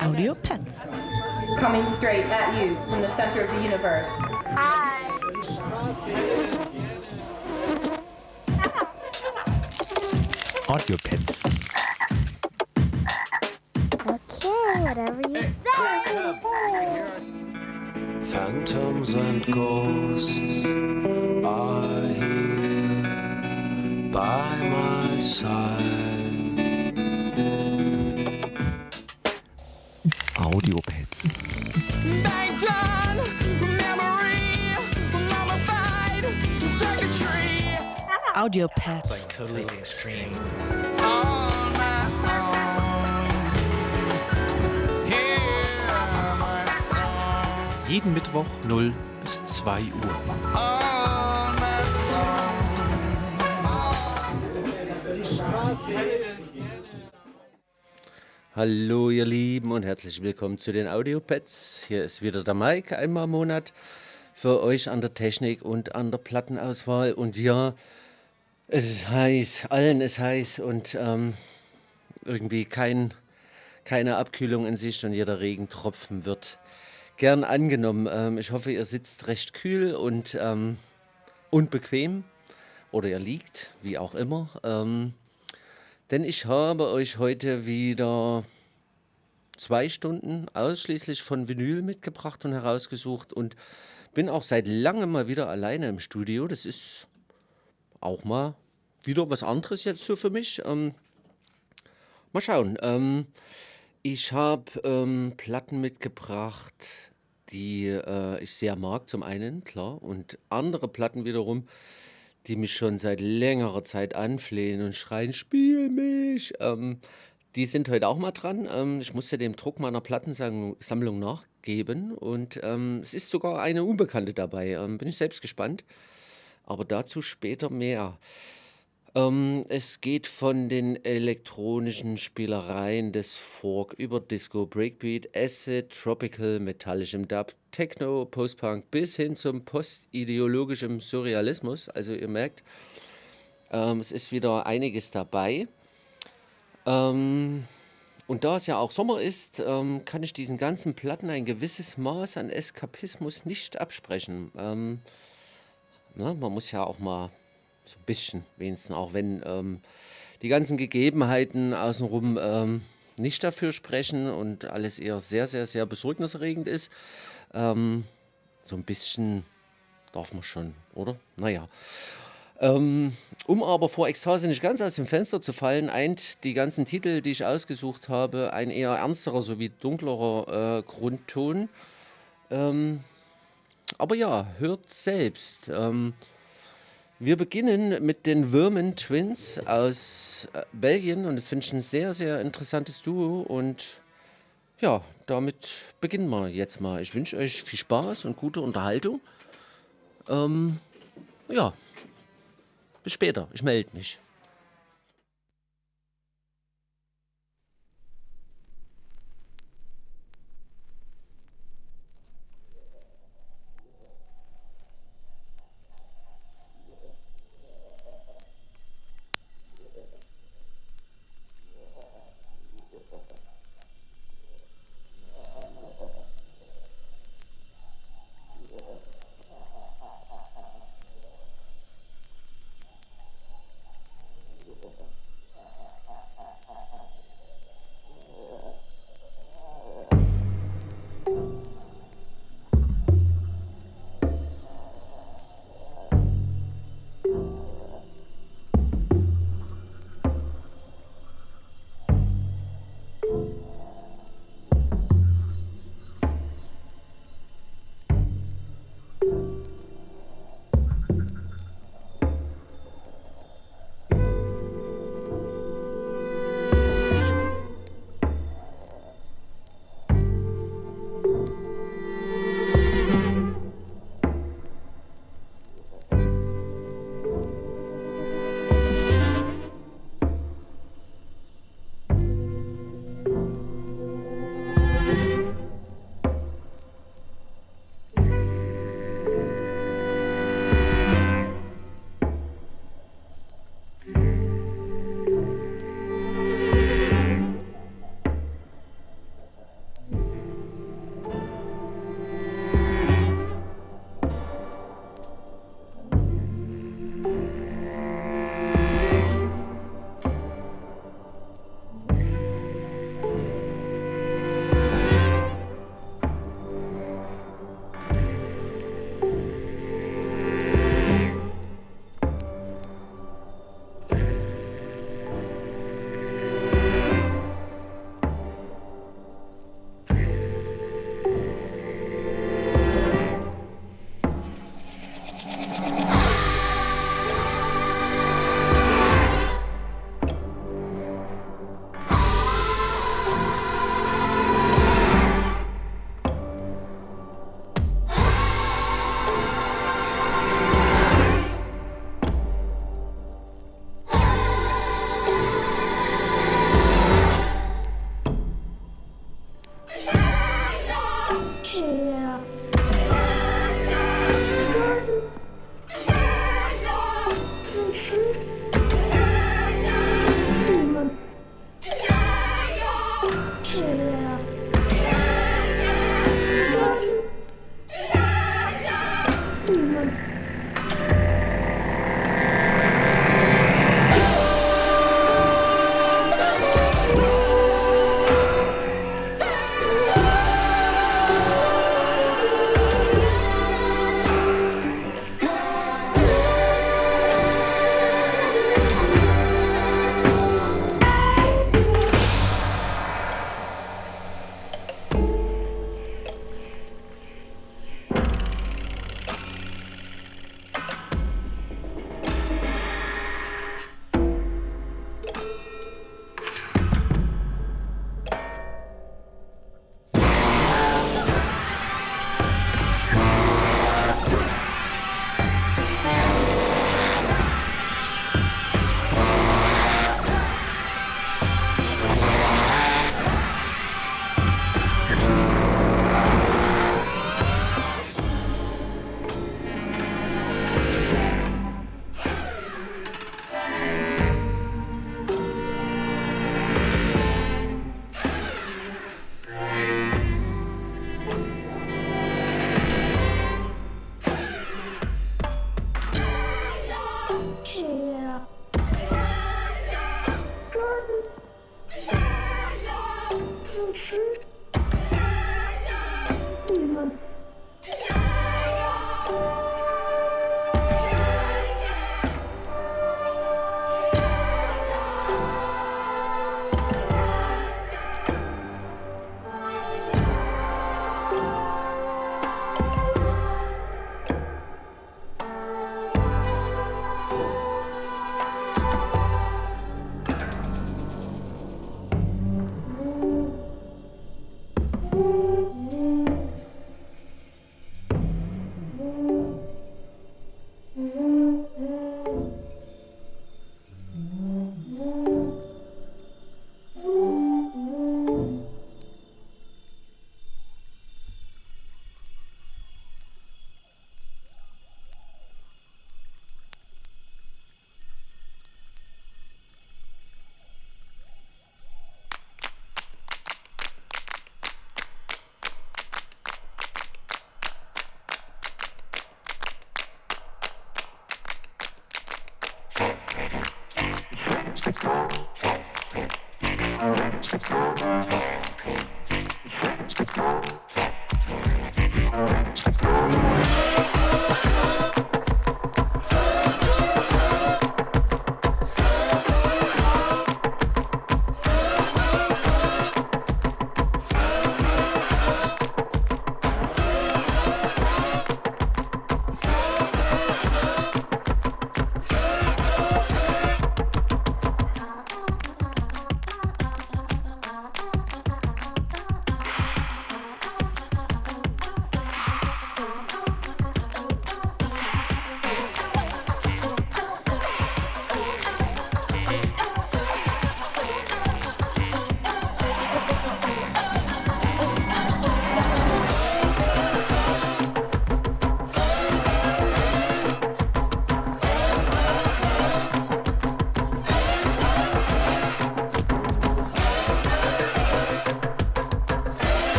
Audio Pets. Coming straight at you from the center of the universe. Hi. Audio Pets. Okay, whatever you say. Phantoms and ghosts are here by my side. Song. Jeden Mittwoch 0 bis 2 Uhr. Hallo ihr Lieben und herzlich willkommen zu den Audiopads. Hier ist wieder der Mike, einmal im Monat für euch an der Technik und an der Plattenauswahl. Und ja, es ist heiß, allen ist heiß und ähm, irgendwie kein, keine Abkühlung in Sicht und jeder Regentropfen wird gern angenommen. Ähm, ich hoffe, ihr sitzt recht kühl und, ähm, und bequem oder ihr liegt, wie auch immer. Ähm, denn ich habe euch heute wieder zwei Stunden ausschließlich von Vinyl mitgebracht und herausgesucht und bin auch seit langem mal wieder alleine im Studio. Das ist auch mal wieder was anderes jetzt so für mich. Ähm, mal schauen. Ähm, ich habe ähm, Platten mitgebracht, die äh, ich sehr mag, zum einen, klar, und andere Platten wiederum, die mich schon seit längerer Zeit anflehen und schreien, spiel mich. Ähm, die sind heute auch mal dran. Ähm, ich musste dem Druck meiner Plattensammlung nachgeben und es ist sogar eine Unbekannte dabei. Bin ich selbst gespannt. Aber dazu später mehr. Ähm, es geht von den elektronischen Spielereien des Folk über Disco, Breakbeat, Acid, Tropical, metallischem Dub, Techno, Postpunk bis hin zum postideologischem Surrealismus. Also ihr merkt, ähm, es ist wieder einiges dabei. Ähm, und da es ja auch Sommer ist, ähm, kann ich diesen ganzen Platten ein gewisses Maß an Eskapismus nicht absprechen. Ähm, na, man muss ja auch mal so ein bisschen, wenigstens auch wenn ähm, die ganzen Gegebenheiten außenrum ähm, nicht dafür sprechen und alles eher sehr, sehr, sehr besorgniserregend ist. Ähm, so ein bisschen darf man schon, oder? Naja. Ähm, um aber vor Ekstase nicht ganz aus dem Fenster zu fallen, eint die ganzen Titel, die ich ausgesucht habe, ein eher ernsterer sowie dunklerer äh, Grundton. Ähm, aber ja, hört selbst. Ähm, wir beginnen mit den Würmen Twins aus äh, Belgien und das finde ich ein sehr, sehr interessantes Duo und ja, damit beginnen wir jetzt mal. Ich wünsche euch viel Spaß und gute Unterhaltung. Ähm, ja, bis später. Ich melde mich.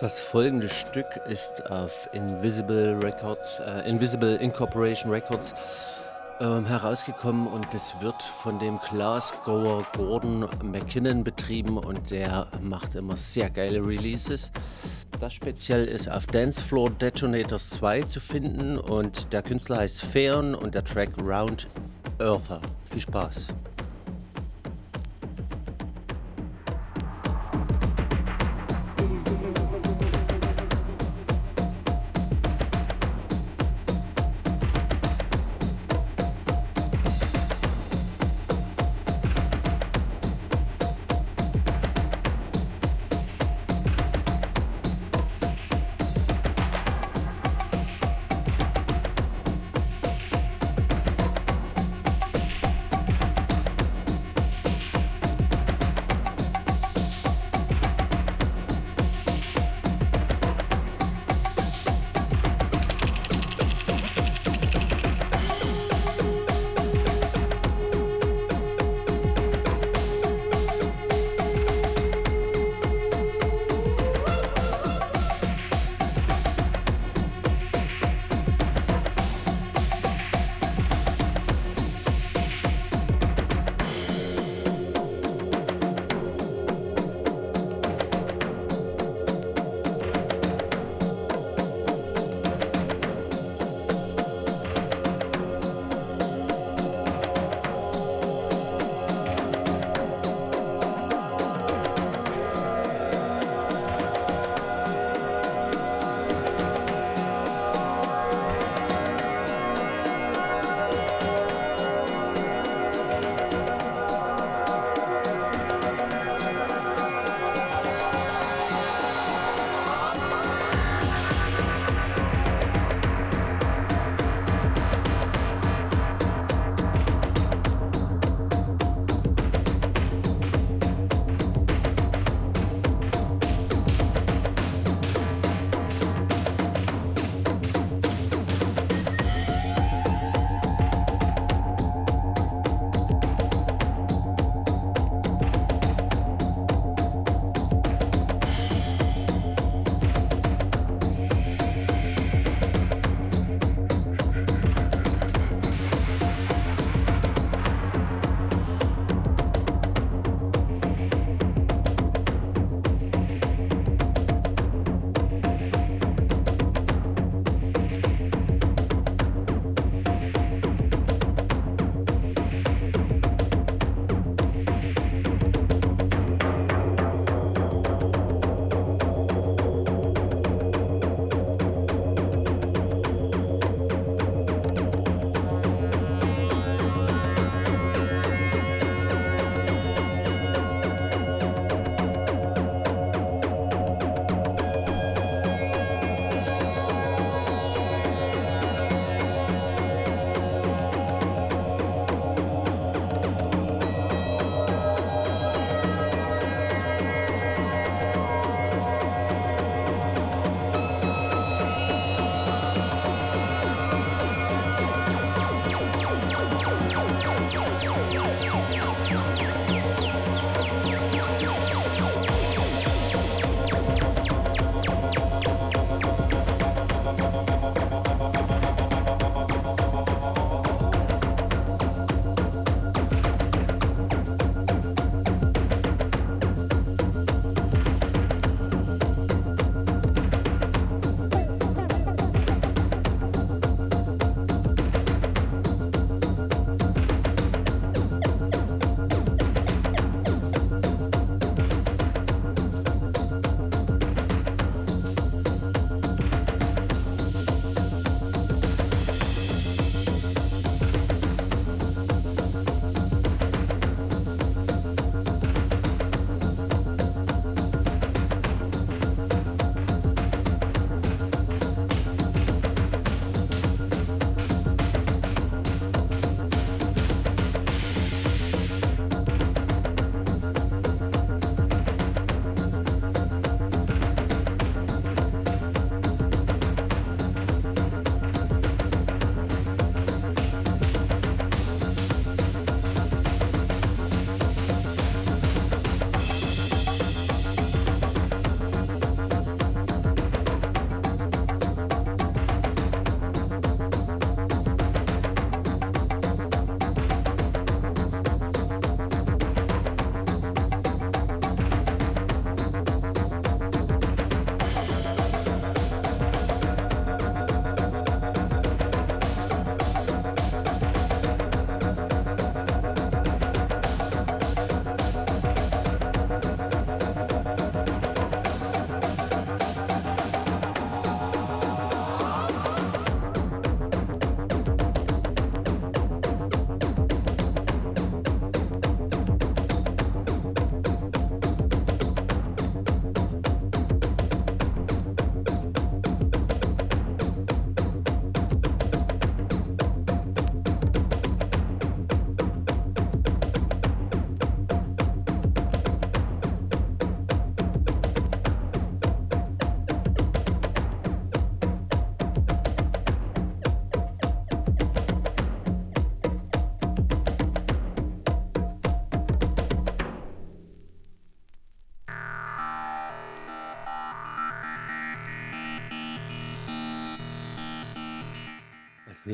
Das folgende Stück ist auf Invisible Records, äh, Invisible Incorporation Records ähm, herausgekommen und es wird von dem Glasgower Gordon McKinnon betrieben und der macht immer sehr geile Releases. Das speziell ist auf Dancefloor Detonators 2 zu finden und der Künstler heißt Feon und der Track Round Earther. Viel Spaß.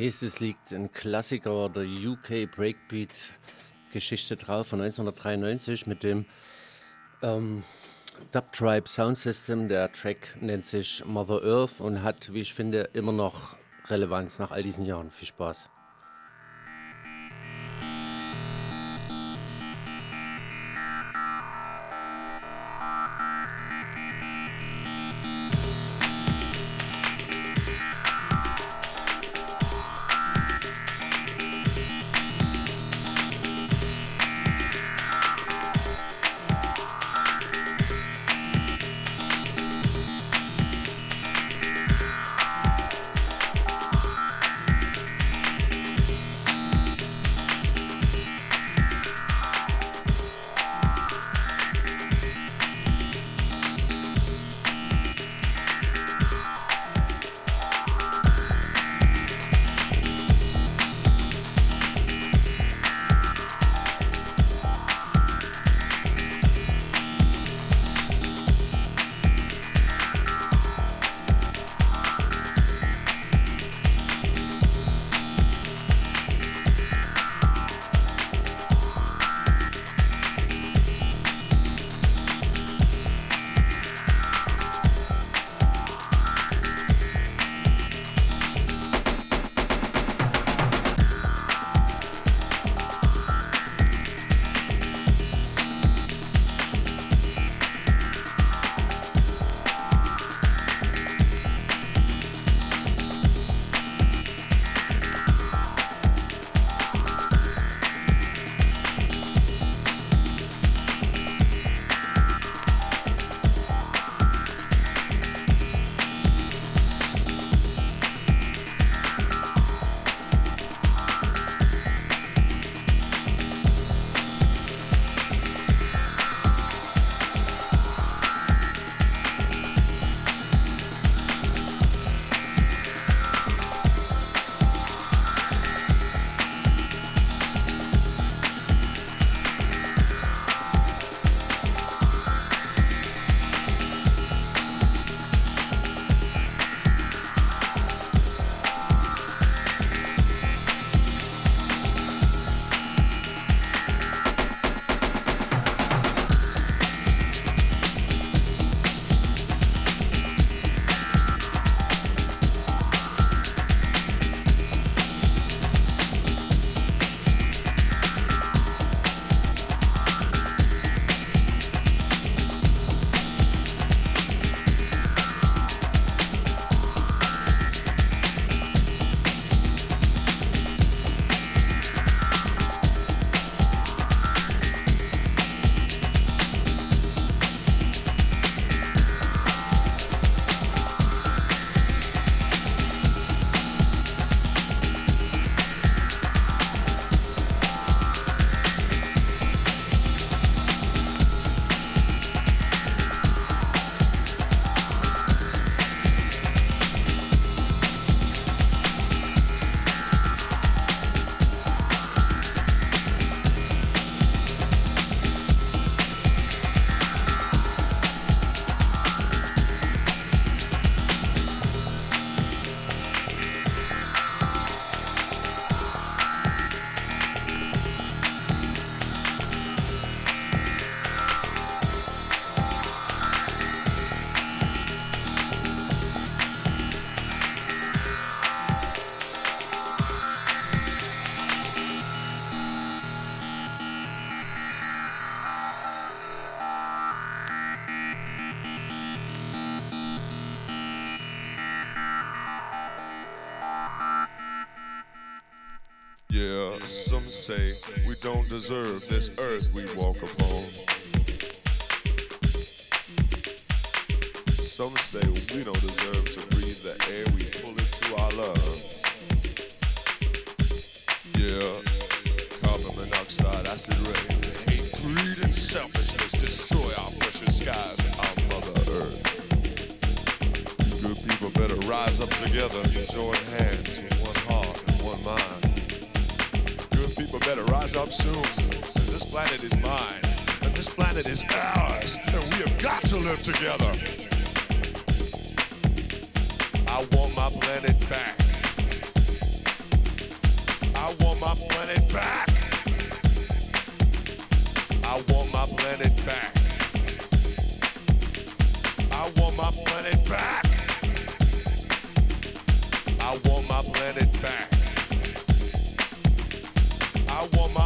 Nächstes liegt ein Klassiker der UK Breakbeat Geschichte drauf von 1993 mit dem ähm, Dub Tribe Sound System. Der Track nennt sich Mother Earth und hat, wie ich finde, immer noch Relevanz nach all diesen Jahren. Viel Spaß. Some say we don't deserve this earth we walk upon. Some say we don't deserve to together. I want my planet back. I want my planet back. I want my planet back. I want my planet back. I want my planet back. I want my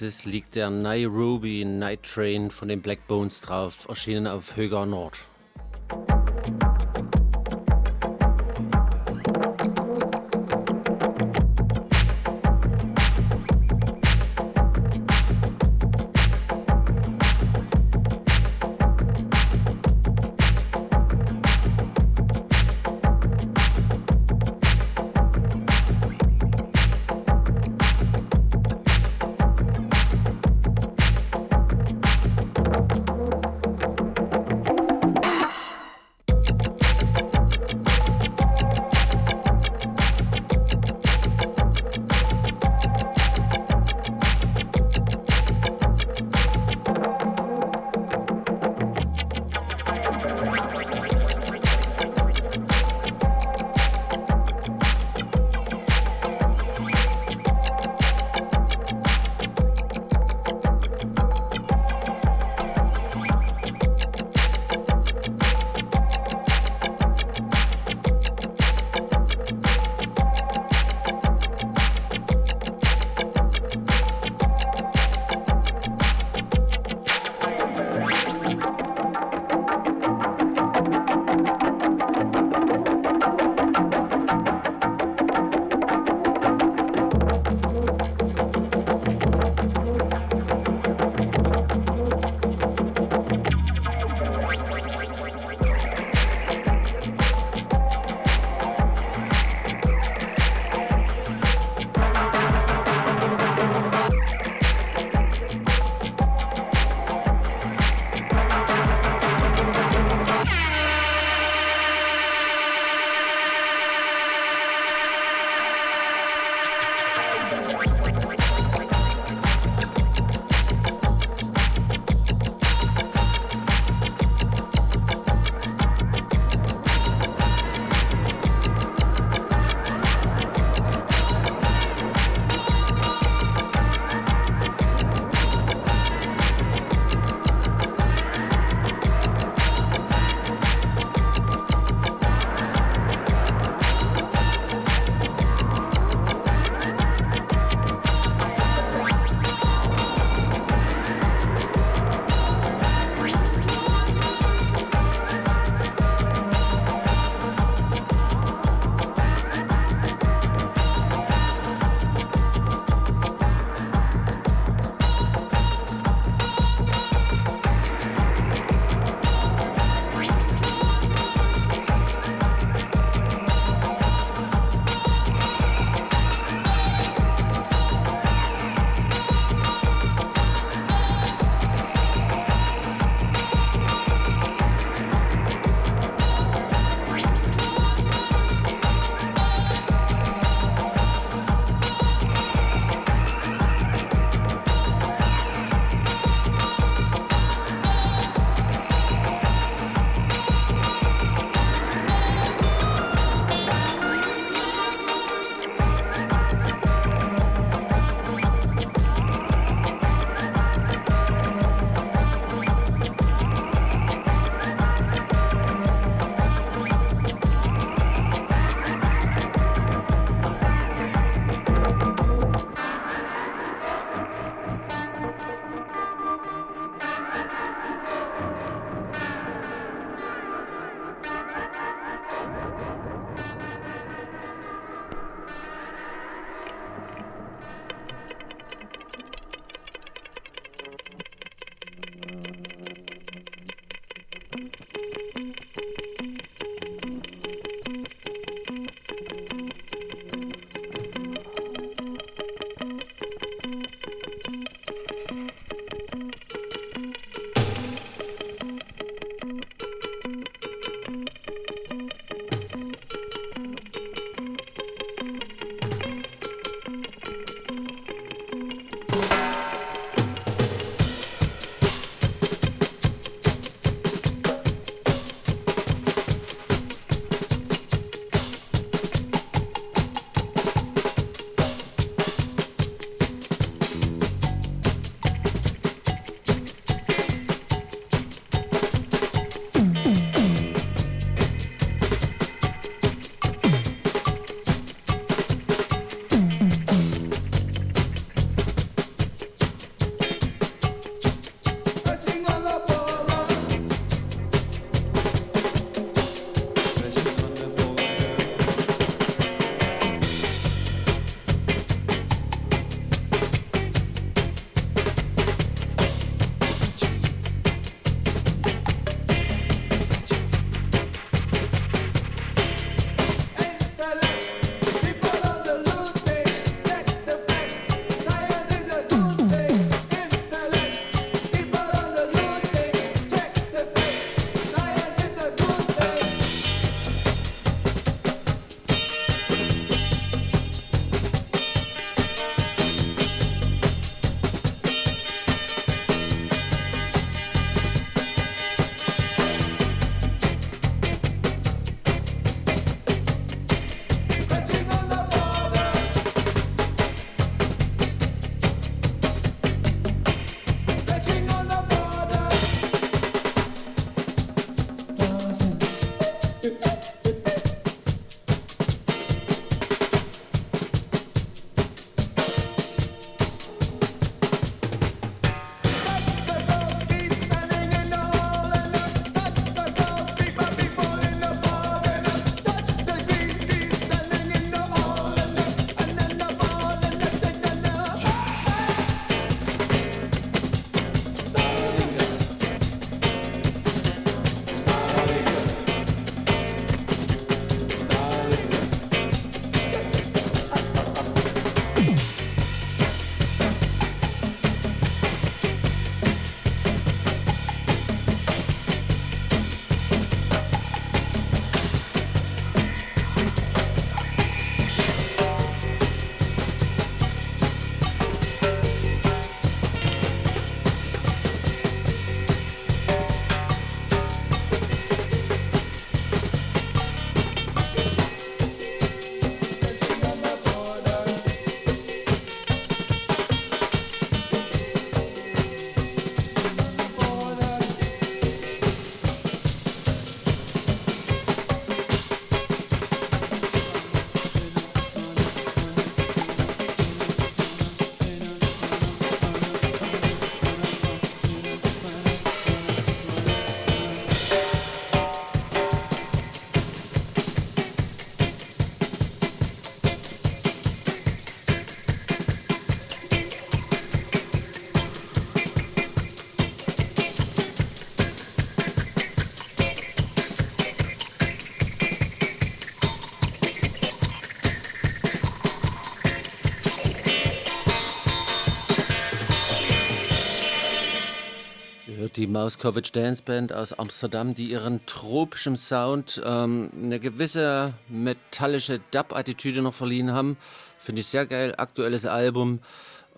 nächstes liegt der Nairobi Night Train von den Black Bones drauf, erschienen auf Höger Nord. Die Mouskovic Dance Band aus Amsterdam, die ihren tropischen Sound ähm, eine gewisse metallische Dub-Attitüde noch verliehen haben. Finde ich sehr geil. Aktuelles Album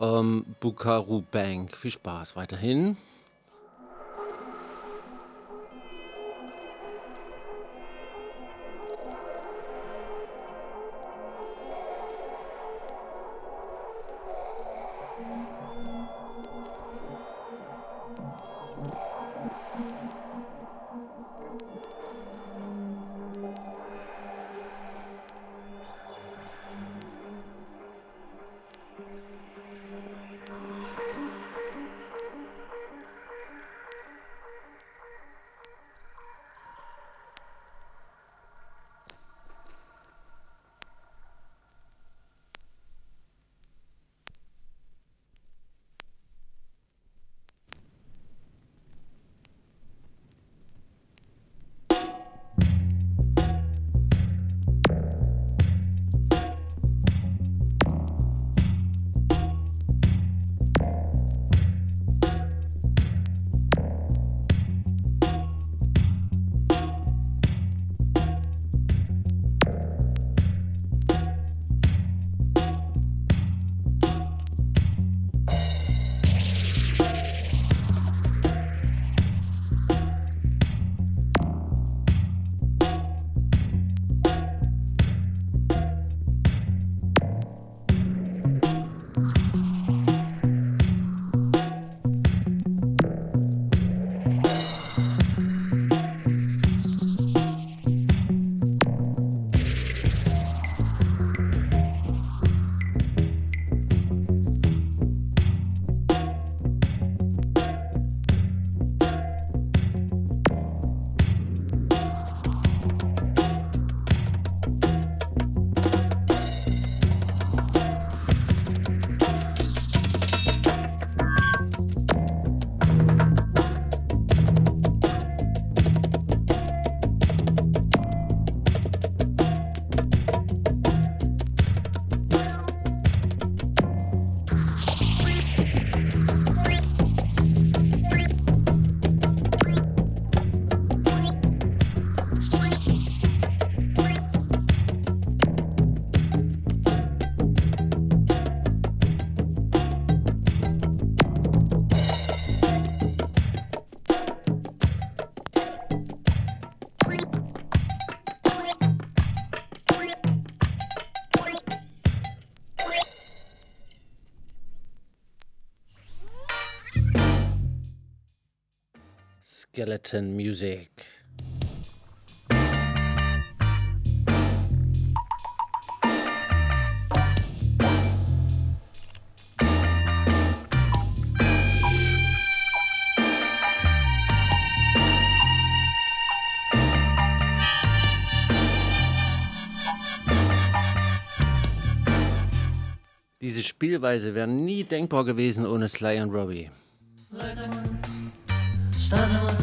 ähm, Bukaru Bank. Viel Spaß weiterhin. Skeleton Music. Diese Spielweise wäre nie denkbar gewesen ohne Sly und Robbie. Staan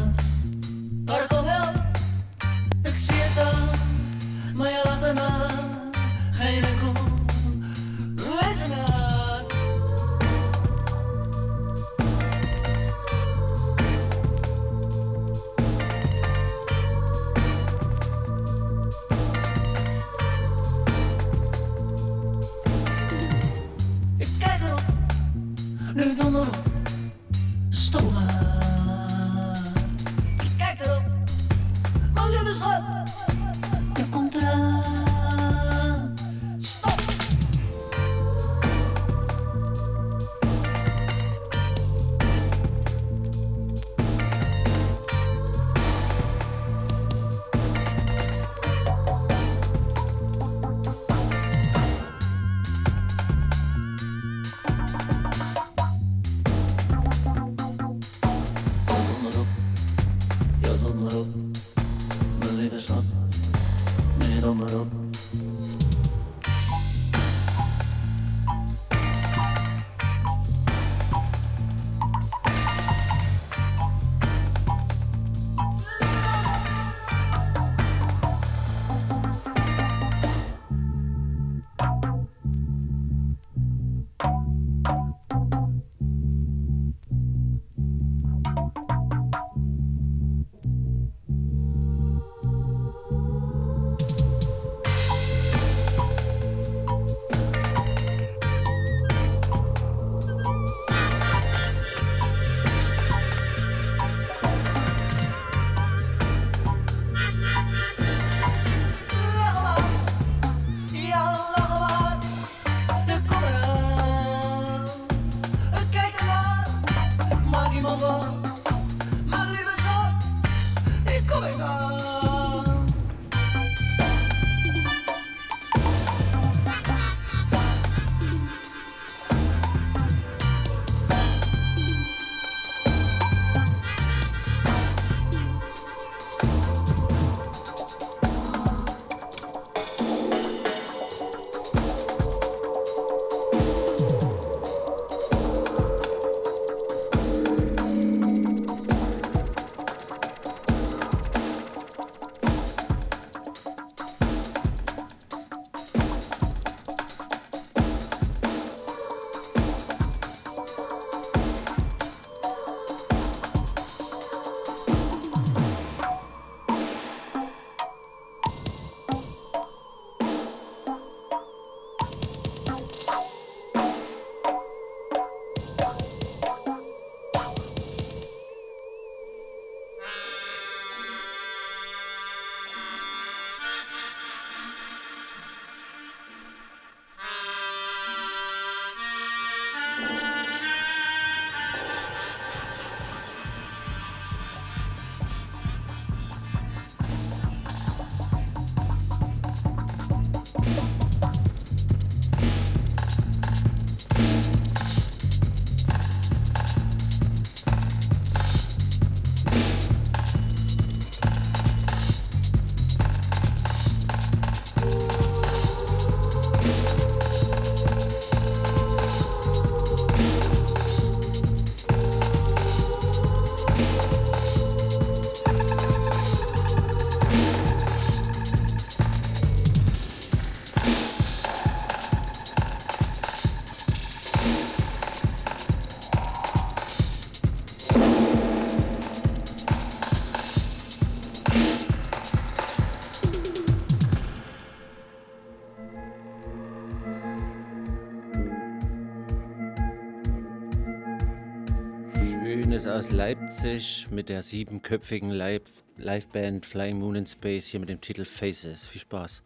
1990 mit der siebenköpfigen Liveband Flying Moon in Space hier mit dem Titel Faces. Viel Spaß.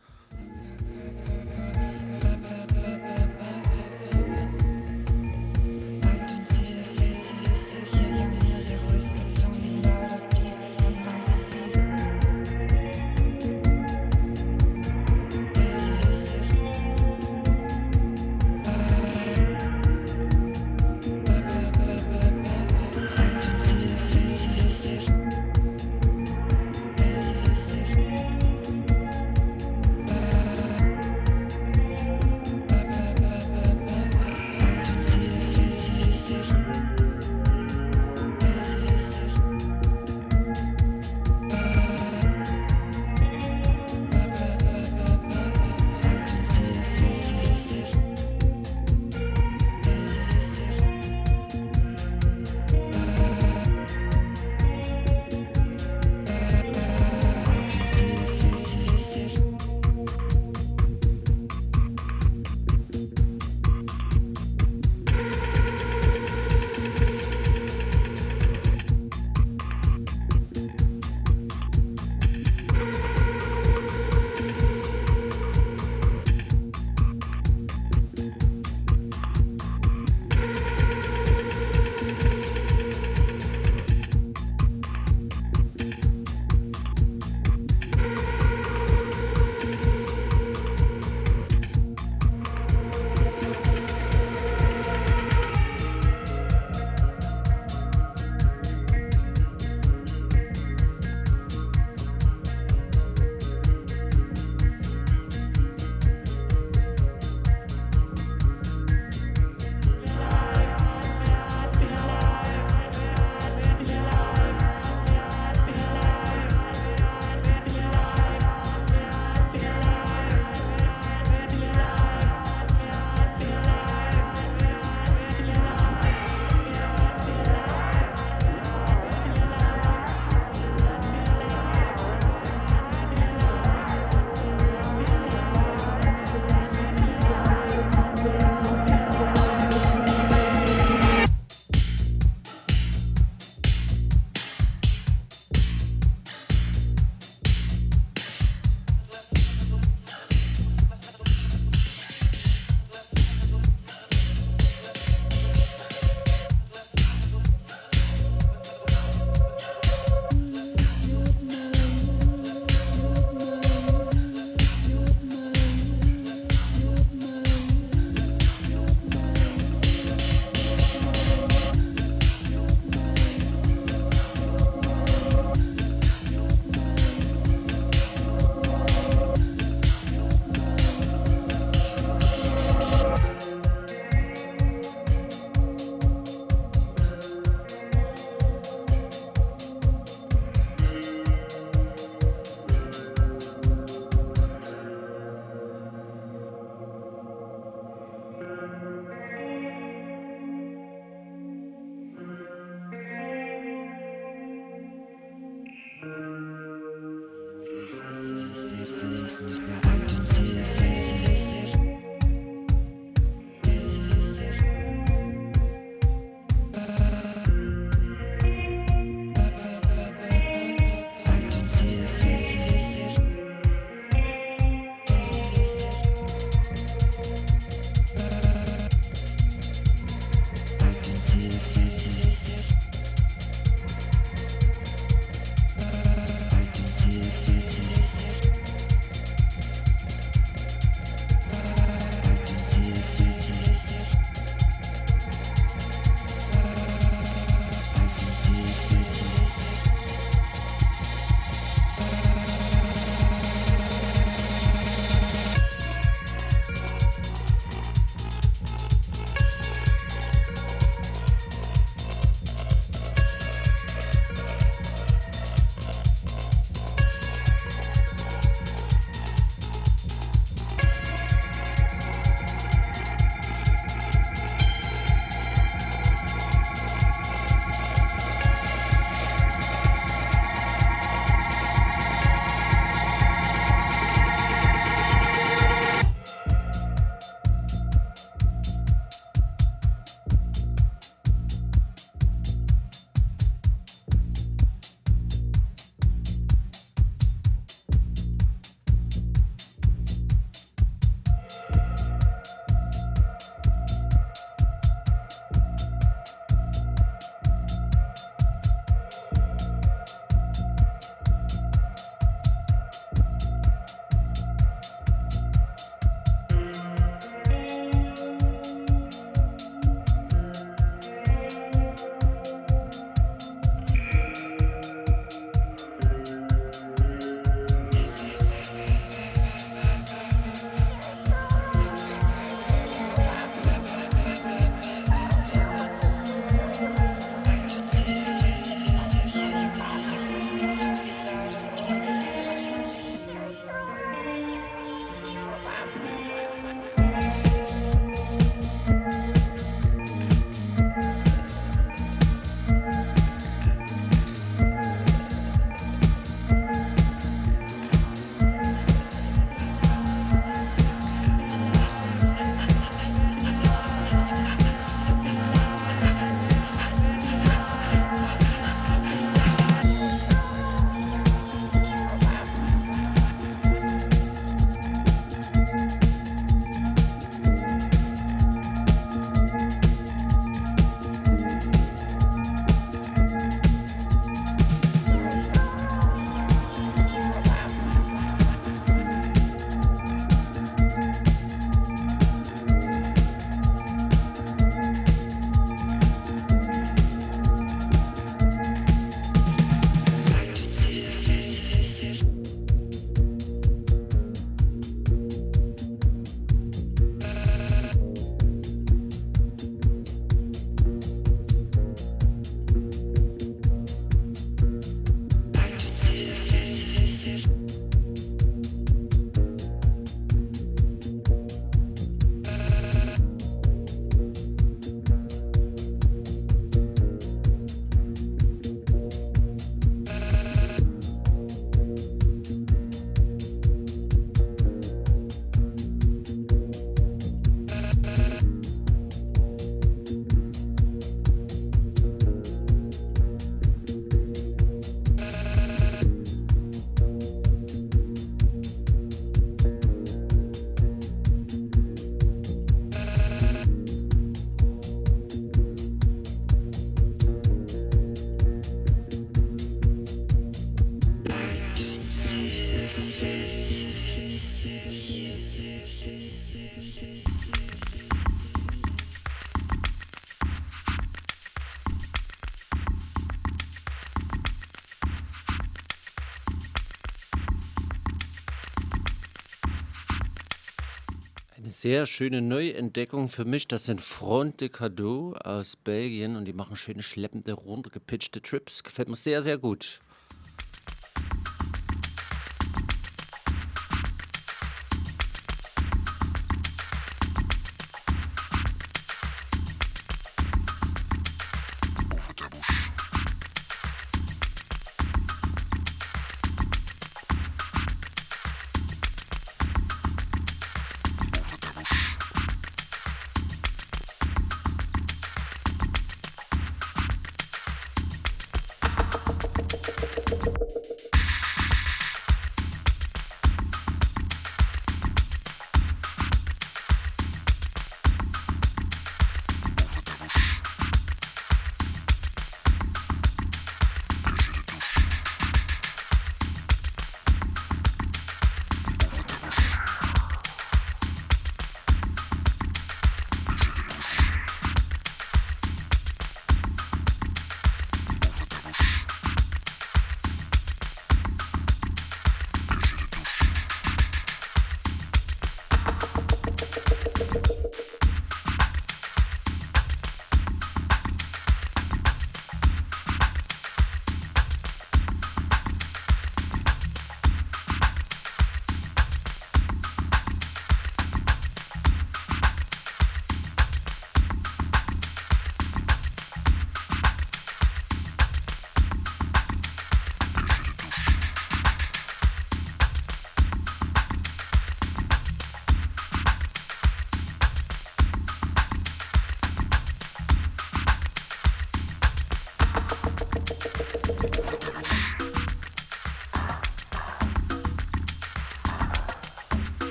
Sehr schöne Neuentdeckung für mich, das sind Front de Cadeau aus Belgien und die machen schöne schleppende, runtergepitchte Trips. Gefällt mir sehr, sehr gut.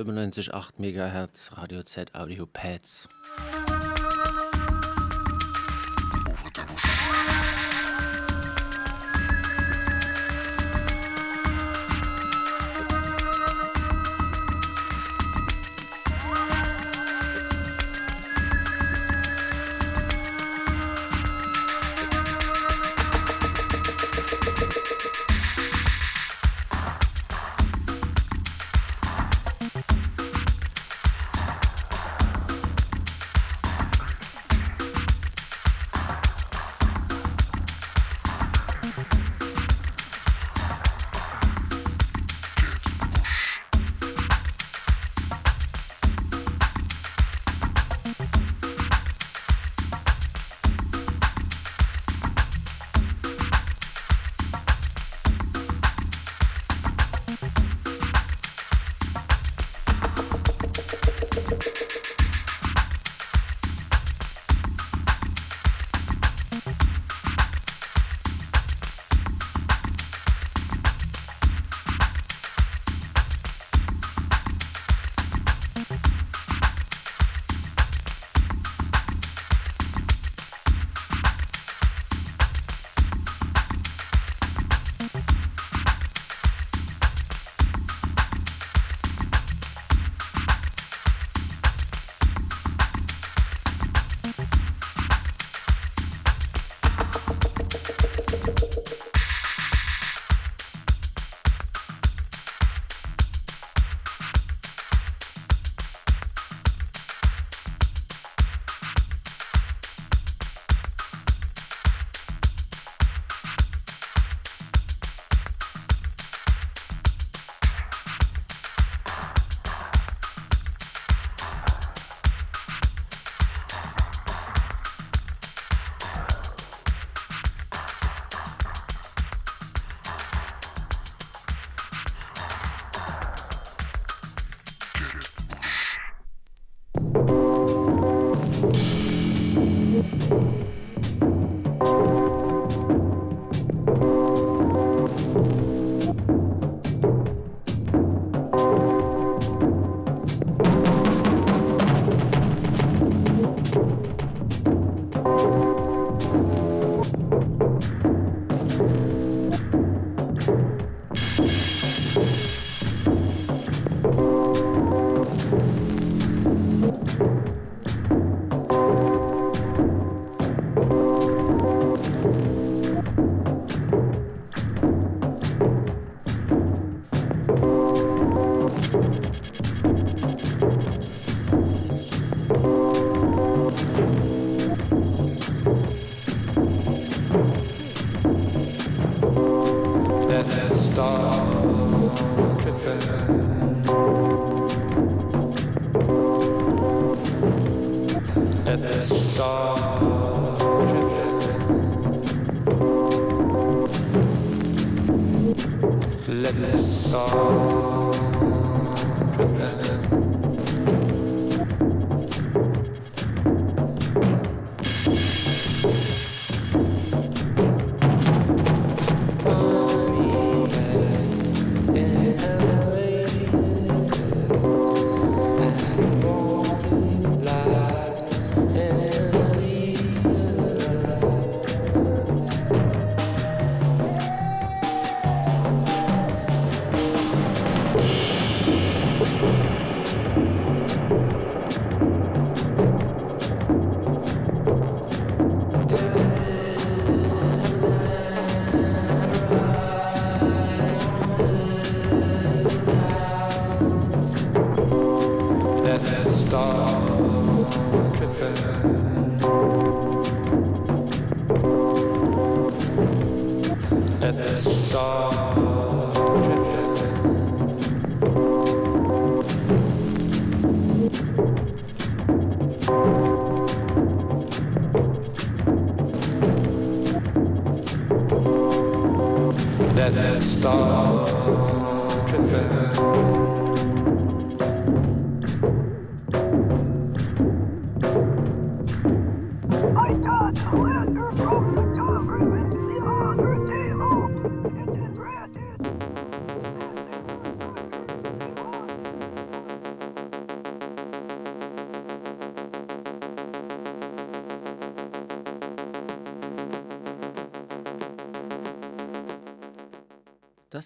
...95,8 MHz Radio Z Audio Pads. This the stars.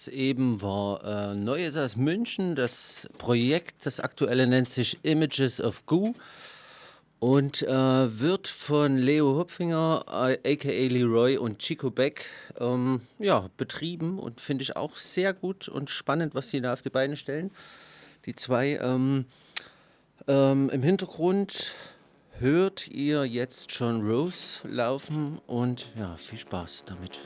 Das eben war äh, Neues aus München. Das Projekt, das aktuelle nennt sich Images of Goo und äh, wird von Leo Hopfinger, äh, aka Leroy und Chico Beck ähm, ja, betrieben und finde ich auch sehr gut und spannend, was sie da auf die Beine stellen. Die zwei ähm, ähm, im Hintergrund hört ihr jetzt schon Rose laufen und ja, viel Spaß damit.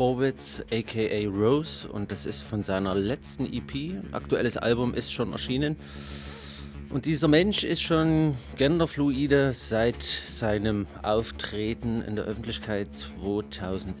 Horwitz aka Rose und das ist von seiner letzten EP. Aktuelles Album ist schon erschienen. Und dieser Mensch ist schon genderfluide seit seinem Auftreten in der Öffentlichkeit 2011.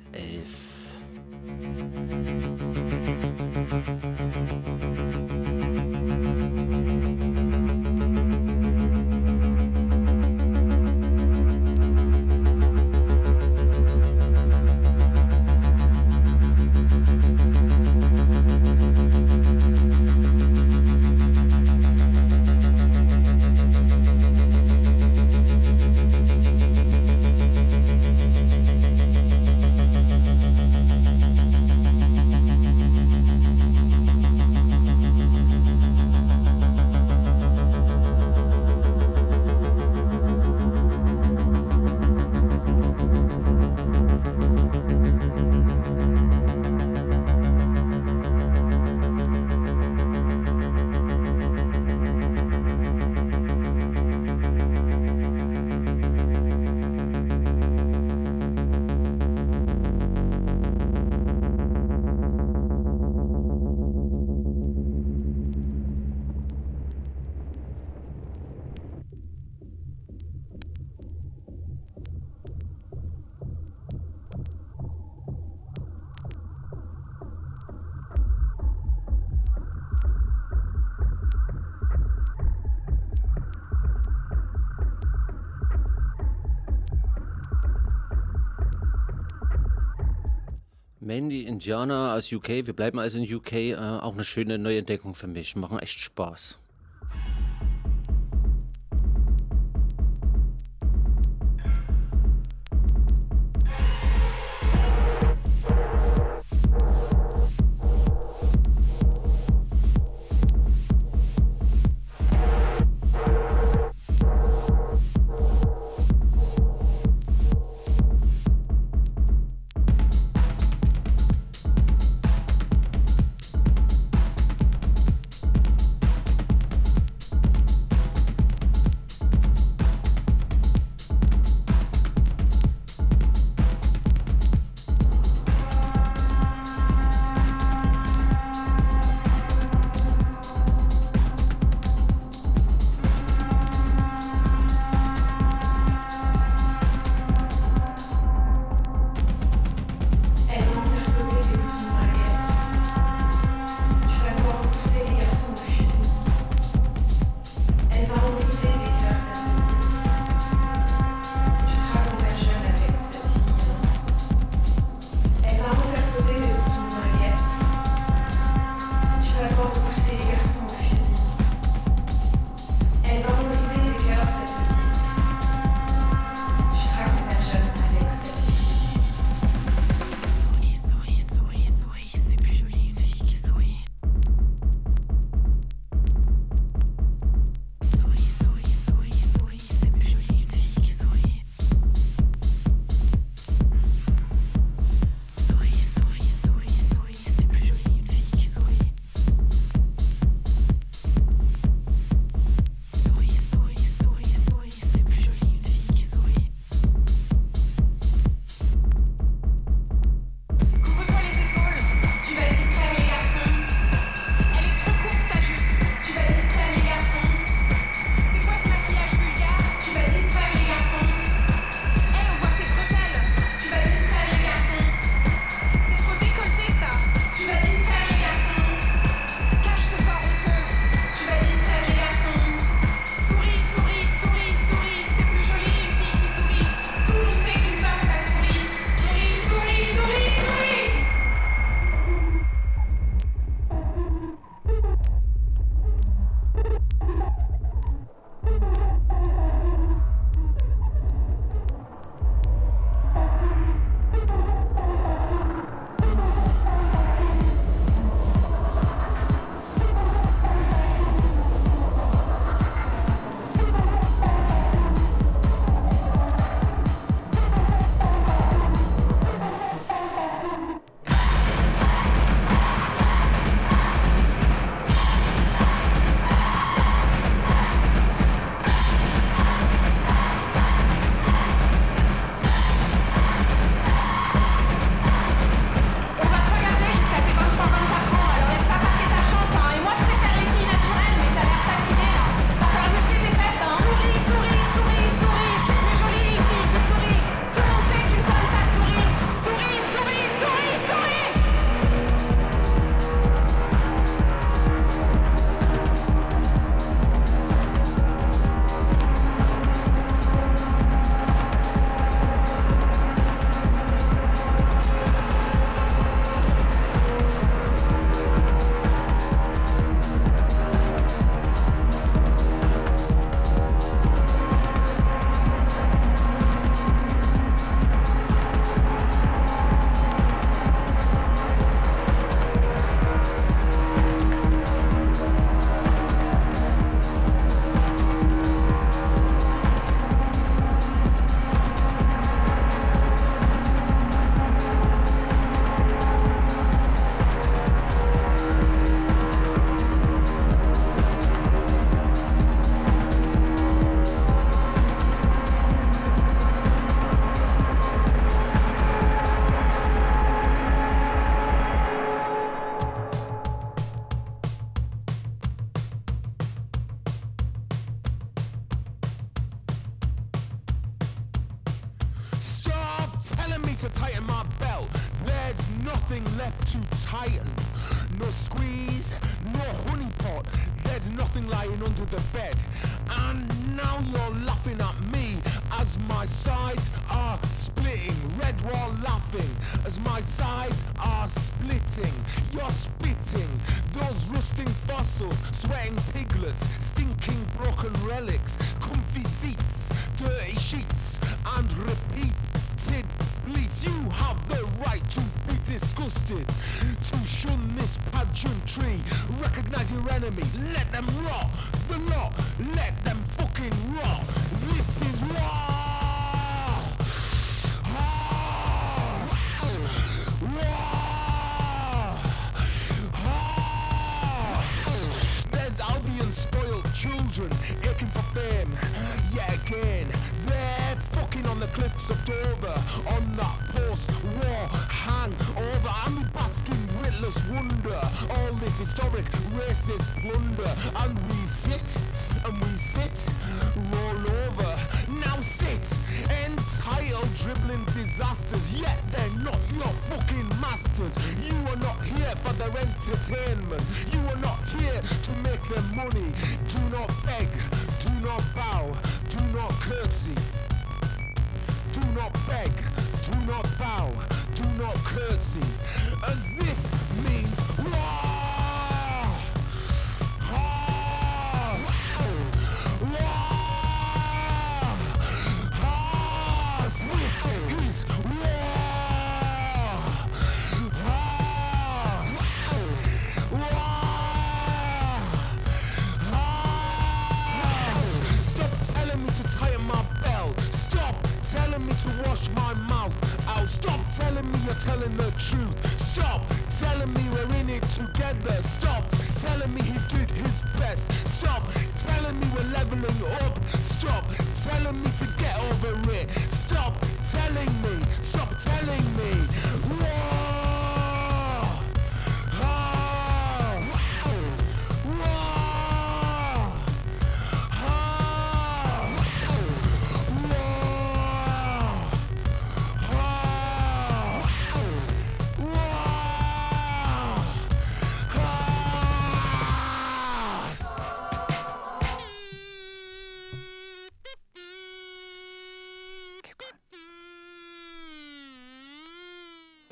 Mandy Indiana aus UK, wir bleiben also in UK, äh, auch eine schöne Neuentdeckung für mich, machen echt Spaß.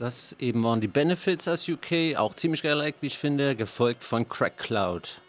Das eben waren die Benefits aus UK, auch ziemlich geil, wie ich finde, gefolgt von Crack Cloud.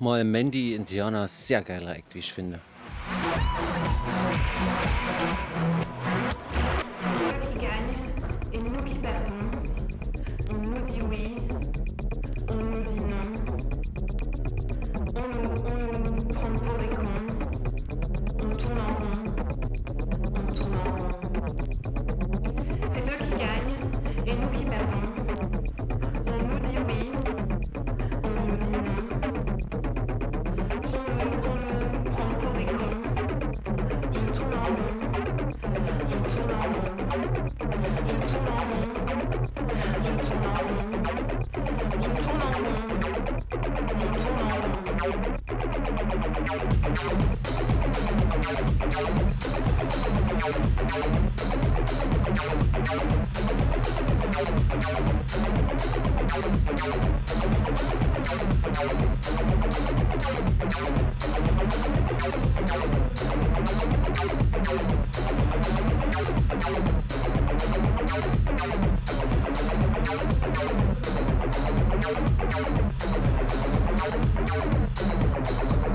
Nochmal Mandy Indiana, sehr geiler Act, wie ich finde.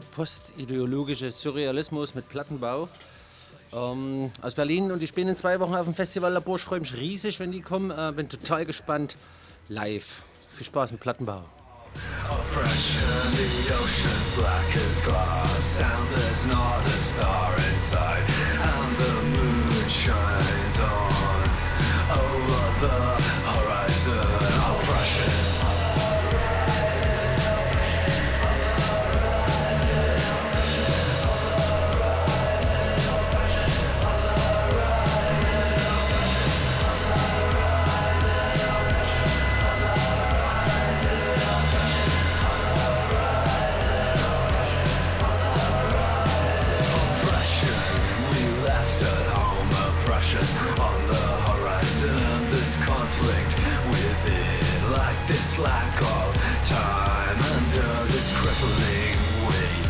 angekündigte postideologische Surrealismus mit Plattenbau. Ähm, aus Berlin und die spielen in zwei Wochen auf dem Festival Labor. Ich freue mich riesig, wenn die kommen. Äh, bin total gespannt. Live. Viel Spaß mit Plattenbau. Oppression, the ocean's black as glass Sound there's not a star inside And the moon shines on Over the horizon Lack of time Under this crippling weight.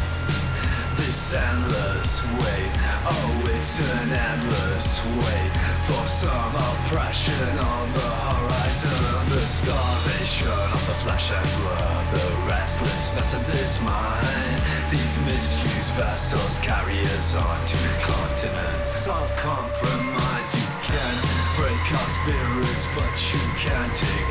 This endless weight Oh, it's an endless wait For some oppression on the horizon The starvation of the flesh and blood The restlessness of this mind. These misused vessels carry us on to continents of compromise. You can break our spirits but you can't take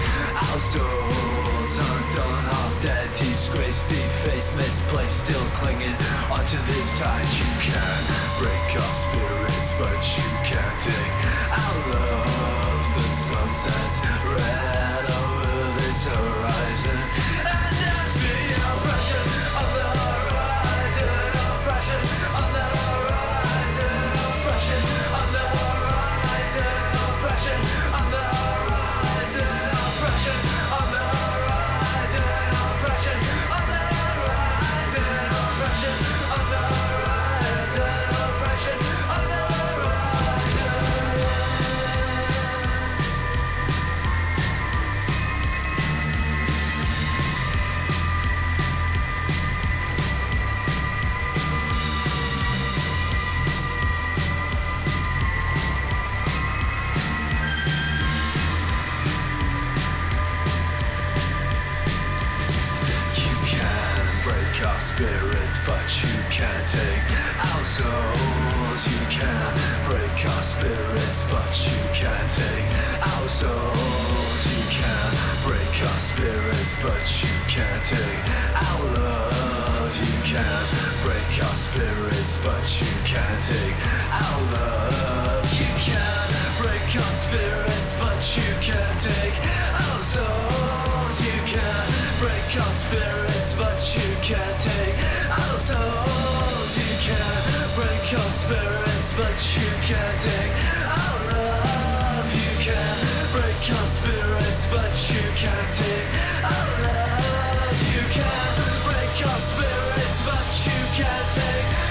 our souls. Undone, half dead, disgraced, defaced, misplaced Still clinging onto this tide. You can't break our spirits but you can't take our love. The sun sets red over this horizon but you can't take our souls. You can break our spirits, but you can't take our souls. You can break our spirits, but you can't take our love. You can break our spirits, but you can't take our love. You can break our spirits, but you can't take our souls. You can break our spirits, but you can't take our souls. You can't break our spirits, but you can't take our love. You can't break our spirits, but you can't take our love. You can't break our spirits, but you can't take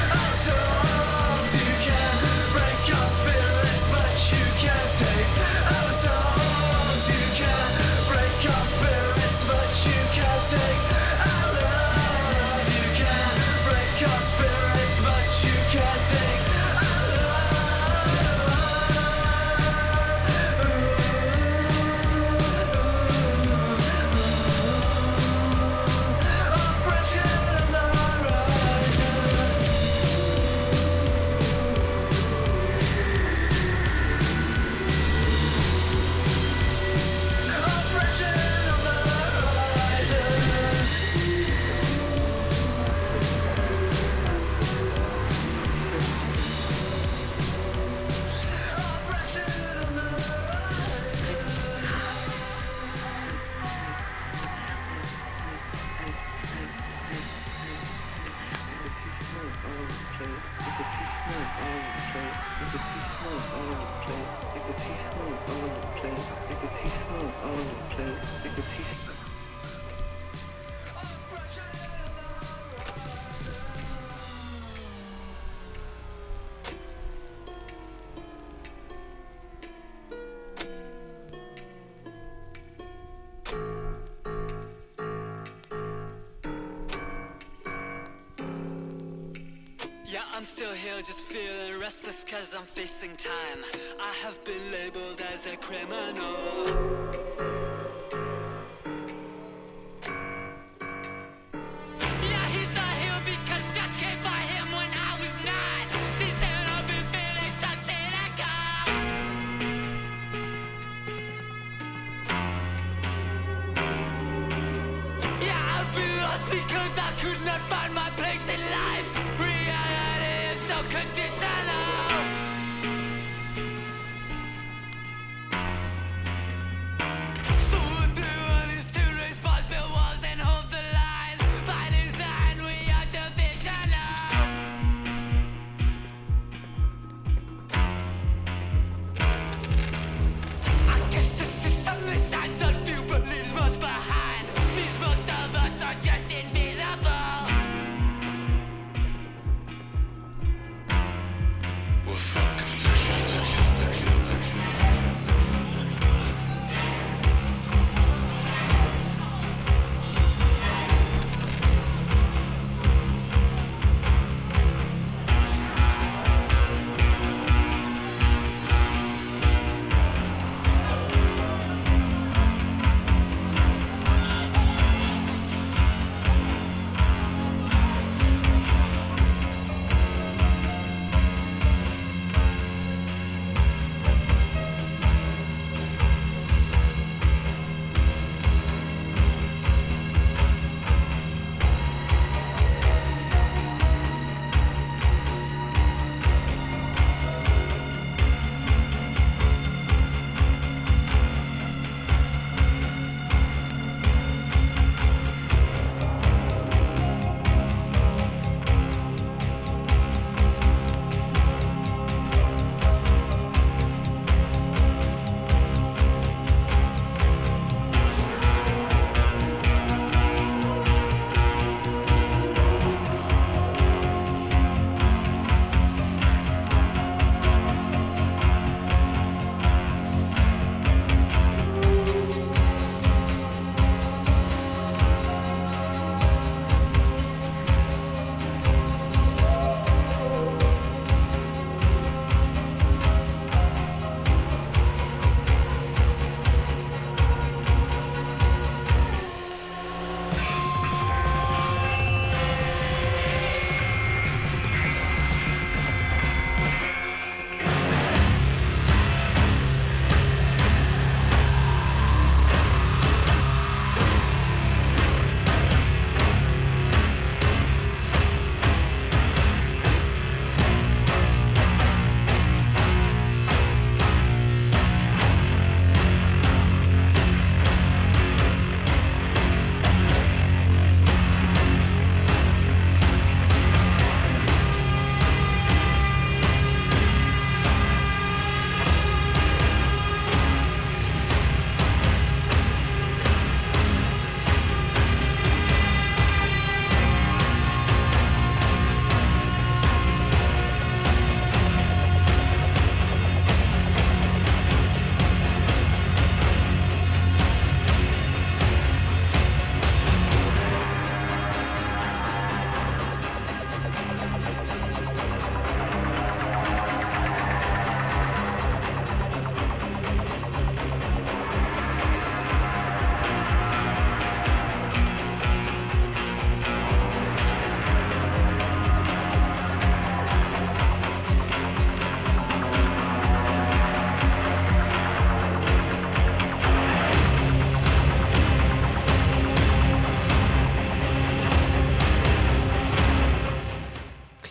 cause time. I have been labeled as a criminal.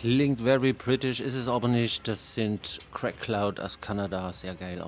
Klingt very British, ist es aber nicht. Das sind Crack Cloud aus Kanada, sehr geil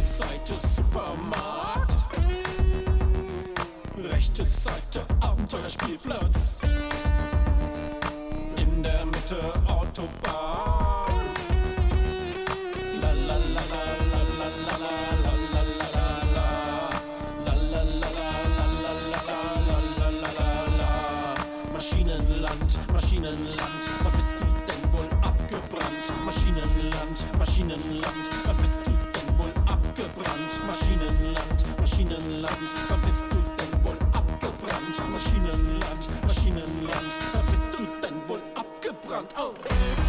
Linke Seite Supermarkt, rechte Seite Abenteuerspielplatz, in der Mitte Autobahn. drunk. Oh.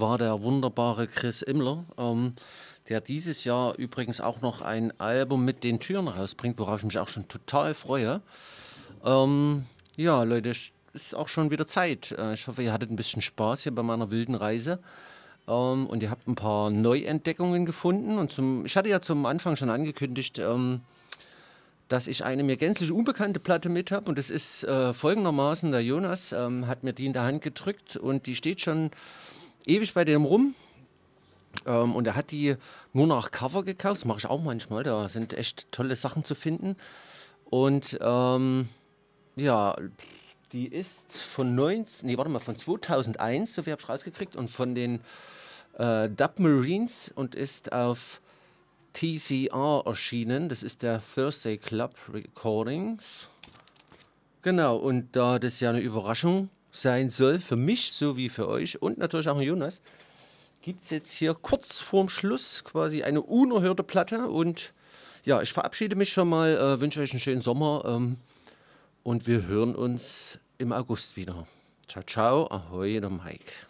War der wunderbare Chris Immler, ähm, der dieses Jahr übrigens auch noch ein Album mit den Türen rausbringt, worauf ich mich auch schon total freue. Ähm, ja, Leute, es ist auch schon wieder Zeit. Äh, Ich hoffe, ihr hattet ein bisschen Spaß hier bei meiner wilden Reise. Ähm, und ihr habt ein paar Neuentdeckungen gefunden. Und zum, ich hatte ja zum Anfang schon angekündigt, ähm, dass ich eine mir gänzlich unbekannte Platte mit habe. Und das ist äh, folgendermaßen, der Jonas ähm, hat mir die in der Hand gedrückt und die steht schon ewig bei dem rum. Ähm, und er hat die nur nach Cover gekauft. Das mache ich auch manchmal. Da sind echt tolle Sachen zu finden. Und ähm, ja, die ist von 19, nee, warte mal, von 2001, so viel habe ich rausgekriegt, und von den äh, Dub Marines und ist auf TCR erschienen. Das ist der Thursday Club Recordings. Genau, und da das ja eine Überraschung sein soll, für mich sowie für euch und natürlich auch für Jonas, gibt es jetzt hier kurz vorm Schluss quasi eine unerhörte Platte. Und ja, ich verabschiede mich schon mal, äh, wünsche euch einen schönen Sommer ähm, und wir hören uns im August wieder. Ciao, ciao, ahoi, der Mike.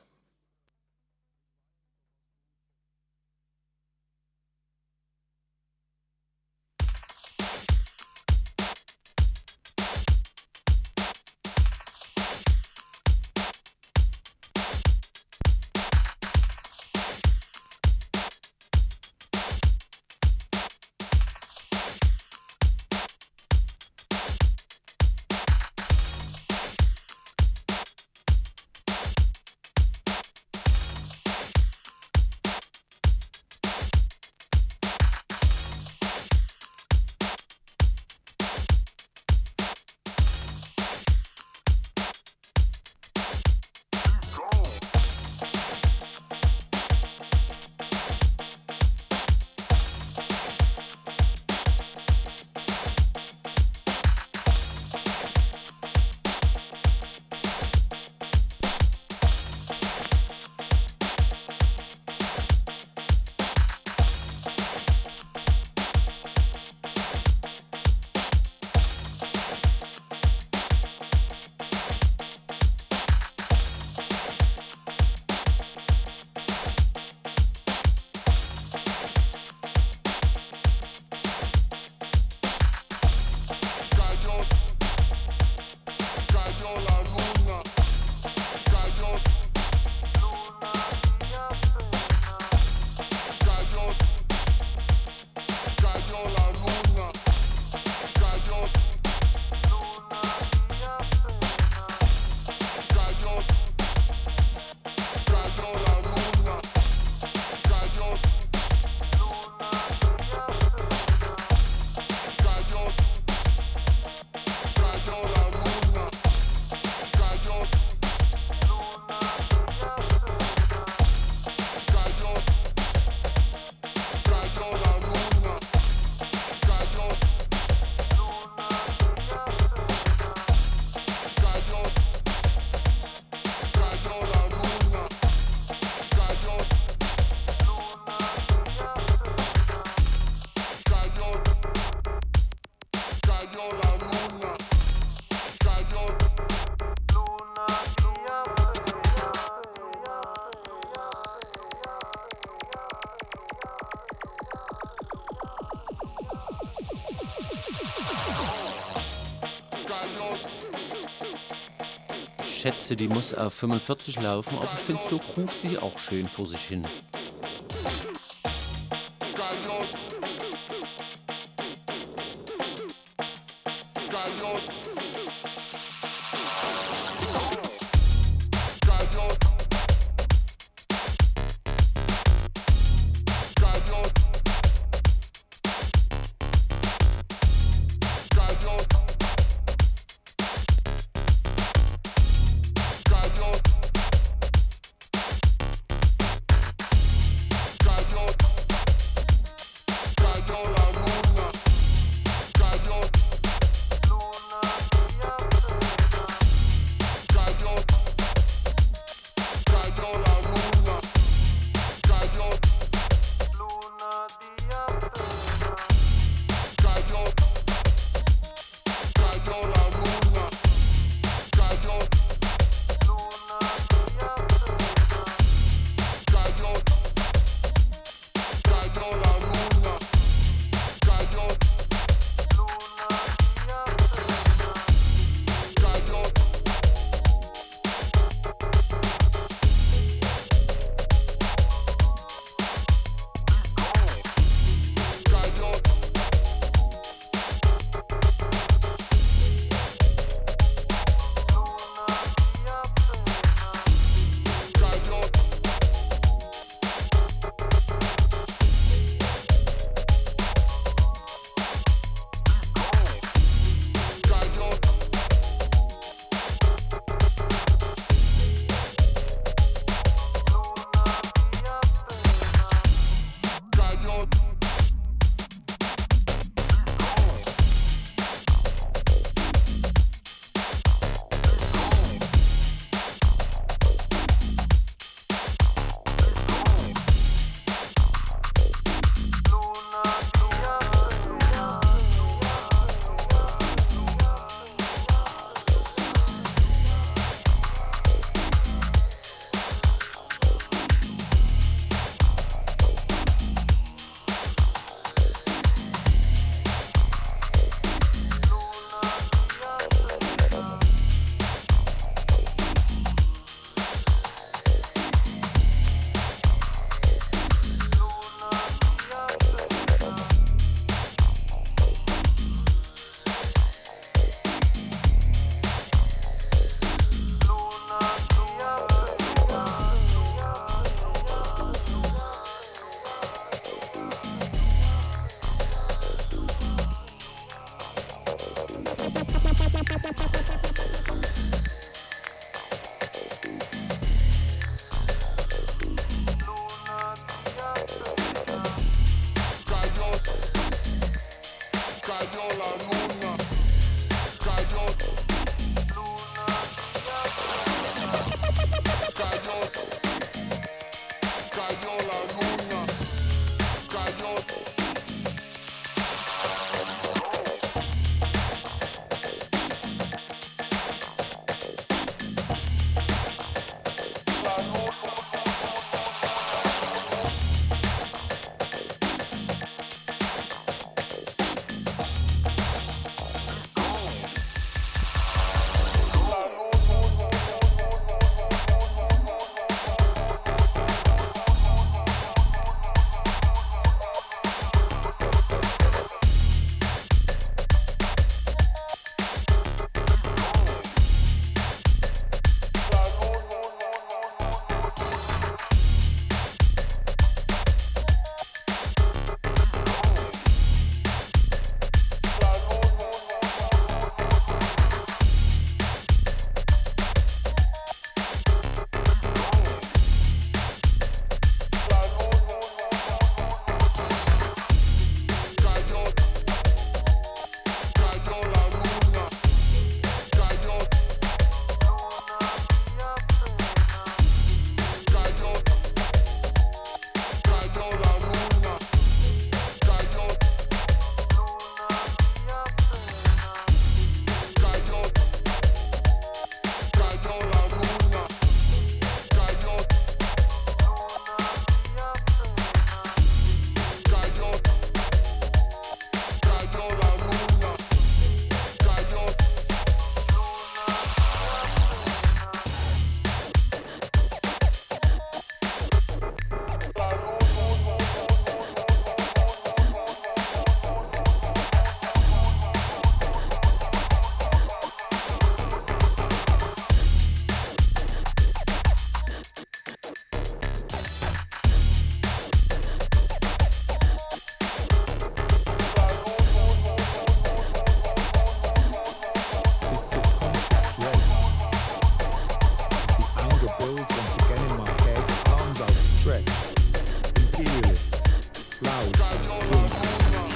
Die muss auf 45 laufen, aber ich finde, so ruft die auch schön vor sich hin.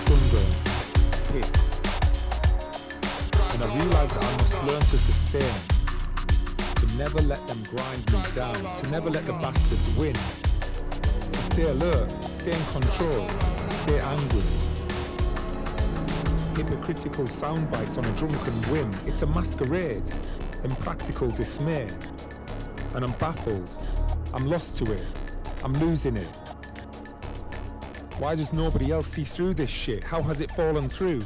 Sunburned, pissed. And I realised that I must learn to sustain, to never let them grind me down, to never let the bastards win, to stay alert, stay in control, stay angry. Hypocritical sound bites on a drunken whim, it's a masquerade, impractical dismay. And I'm baffled, I'm lost to it, I'm losing it. Why does nobody else see through this shit? How has it fallen through?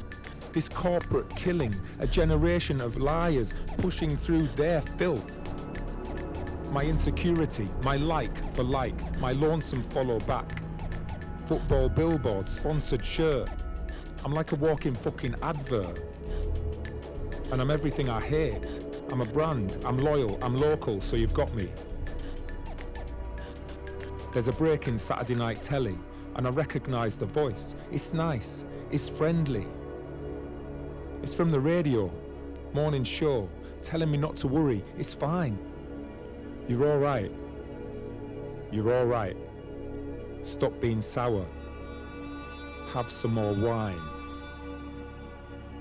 This corporate killing, a generation of liars pushing through their filth. My insecurity, my like for like, my lonesome follow back. Football billboard, sponsored shirt. I'm like a walking fucking advert. And I'm everything I hate. I'm a brand, I'm loyal, I'm local, so you've got me. There's a break in Saturday night telly, and I recognise the voice. It's nice, it's friendly. It's from the radio, morning show, telling me not to worry, it's fine. You're alright. You're alright. Stop being sour. Have some more wine.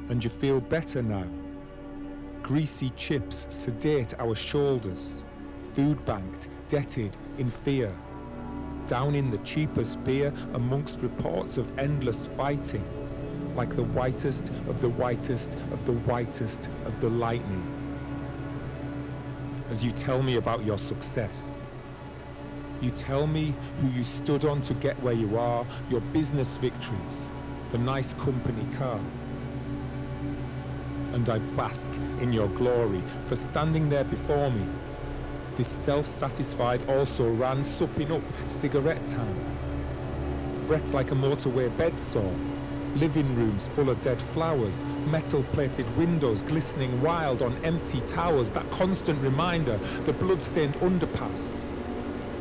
And you feel better now. Greasy chips sedate our shoulders. Food banked, debted in fear. Down in the cheapest beer amongst reports of endless fighting. Like the whitest of the whitest of the whitest of the lightning. As you tell me about your success. You tell me who you stood on to get where you are, your business victories, the nice company car. And I bask in your glory for standing there before me. This self satisfied also ran supping up cigarette time. Breath like a motorway bedsore. Living rooms full of dead flowers, metal plated windows glistening wild on empty towers, that constant reminder, the blood stained underpass.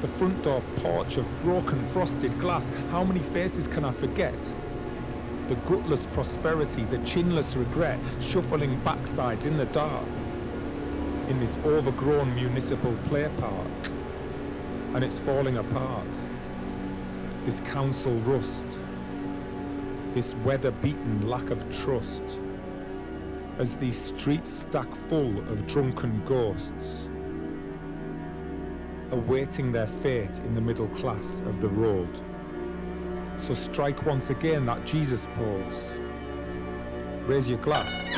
The front door porch of broken frosted glass, how many faces can I forget? The gutless prosperity, the chinless regret, shuffling backsides in the dark. In this overgrown municipal play park. And it's falling apart. This council rust. This weather beaten lack of trust. As these streets stack full of drunken ghosts awaiting their fate in the middle class of the road. So strike once again that Jesus pose. Raise your glass.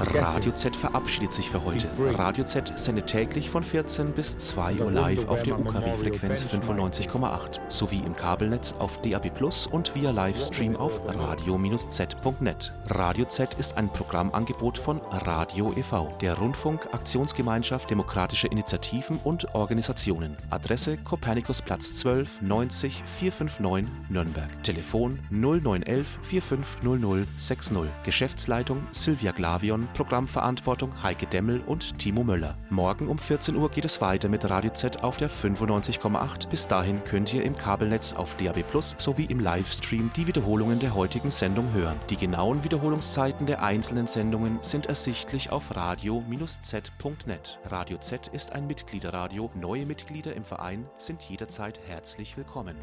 Radio Z verabschiedet sich für heute. Radio Z sendet täglich von 14 bis 2 Uhr live auf der UKW-Frequenz 95,8 sowie im Kabelnetz auf DAB Plus und via Livestream auf radio-z.net. Radio Z ist ein Programmangebot von Radio e.V., der Rundfunk-Aktionsgemeinschaft Demokratische Initiativen und Organisationen. Adresse Kopernikusplatz 12 90 459 Nürnberg. Telefon 0911 4500 60. Geschäftsleitung Silvia Glavion Programmverantwortung Heike Demmel und Timo Möller. Morgen um 14 Uhr geht es weiter mit Radio Z auf der 95,8. Bis dahin könnt ihr im Kabelnetz auf DAB Plus sowie im Livestream die Wiederholungen der heutigen Sendung hören. Die genauen Wiederholungszeiten der einzelnen Sendungen sind ersichtlich auf radio-z.net. Radio Z ist ein Mitgliederradio. Neue Mitglieder im Verein sind jederzeit herzlich willkommen.